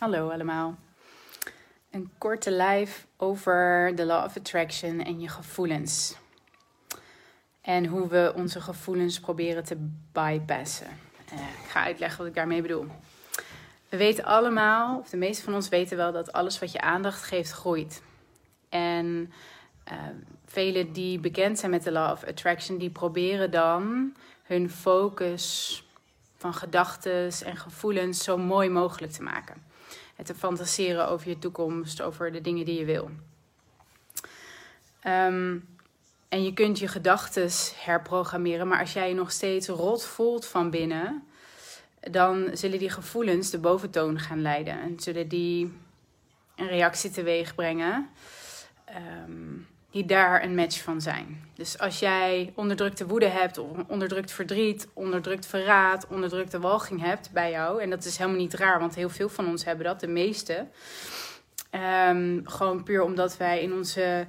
Hallo allemaal. Een korte live over de Law of Attraction en je gevoelens. En hoe we onze gevoelens proberen te bypassen. Uh, ik ga uitleggen wat ik daarmee bedoel. We weten allemaal, of de meeste van ons weten wel, dat alles wat je aandacht geeft groeit. En uh, velen die bekend zijn met de Law of Attraction, die proberen dan hun focus van gedachten en gevoelens zo mooi mogelijk te maken te fantaseren over je toekomst, over de dingen die je wil. Ehm, en je kunt je gedachten herprogrammeren, maar als jij je nog steeds rot voelt van binnen, dan zullen die gevoelens de boventoon gaan leiden en zullen die een reactie teweeg brengen. Um, die daar een match van zijn. Dus als jij onderdrukte woede hebt, of onderdrukt verdriet, onderdrukt verraad, onderdrukte walging hebt bij jou, en dat is helemaal niet raar, want heel veel van ons hebben dat, de meeste. Um, gewoon puur omdat wij in onze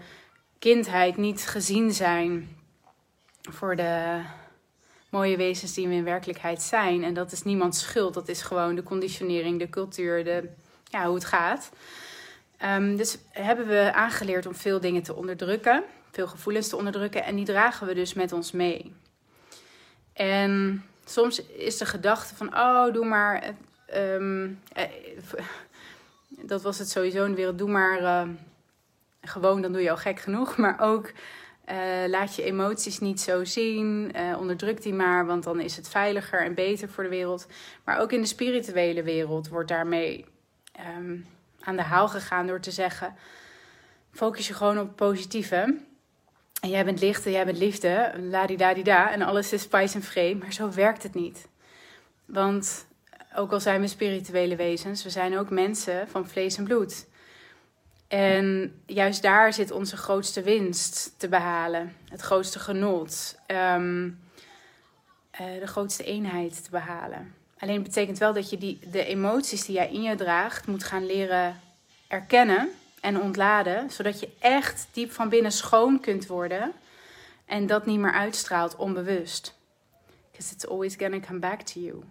kindheid niet gezien zijn voor de mooie wezens die we in werkelijkheid zijn. En dat is niemands schuld, dat is gewoon de conditionering, de cultuur, de, ja, hoe het gaat. Um, dus hebben we aangeleerd om veel dingen te onderdrukken, veel gevoelens te onderdrukken, en die dragen we dus met ons mee. En soms is de gedachte van, oh, doe maar, um, dat was het sowieso in de wereld, doe maar uh, gewoon, dan doe je al gek genoeg, maar ook laat je emoties niet zo zien, onderdruk die maar, want dan is het veiliger en beter voor de wereld. Maar ook in de spirituele wereld wordt daarmee. Um, aan de haal gegaan door te zeggen: focus je gewoon op het positieve. En jij bent licht en jij bent liefde, la-di-da-di-da, en alles is spice en vrede. Maar zo werkt het niet. Want ook al zijn we spirituele wezens, we zijn ook mensen van vlees en bloed. En juist daar zit onze grootste winst te behalen, het grootste genot, um, uh, de grootste eenheid te behalen. Alleen betekent wel dat je die, de emoties die jij in je draagt moet gaan leren erkennen en ontladen, zodat je echt diep van binnen schoon kunt worden en dat niet meer uitstraalt onbewust. Because it's always gonna come back to you.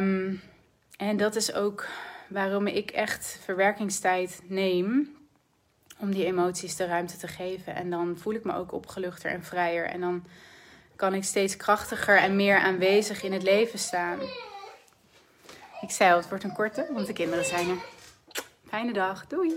Um, en dat is ook waarom ik echt verwerkingstijd neem om die emoties de ruimte te geven. En dan voel ik me ook opgeluchter en vrijer. En dan kan ik steeds krachtiger en meer aanwezig in het leven staan. Ik zei al, het wordt een korte, want de kinderen zijn er. Fijne dag, doei!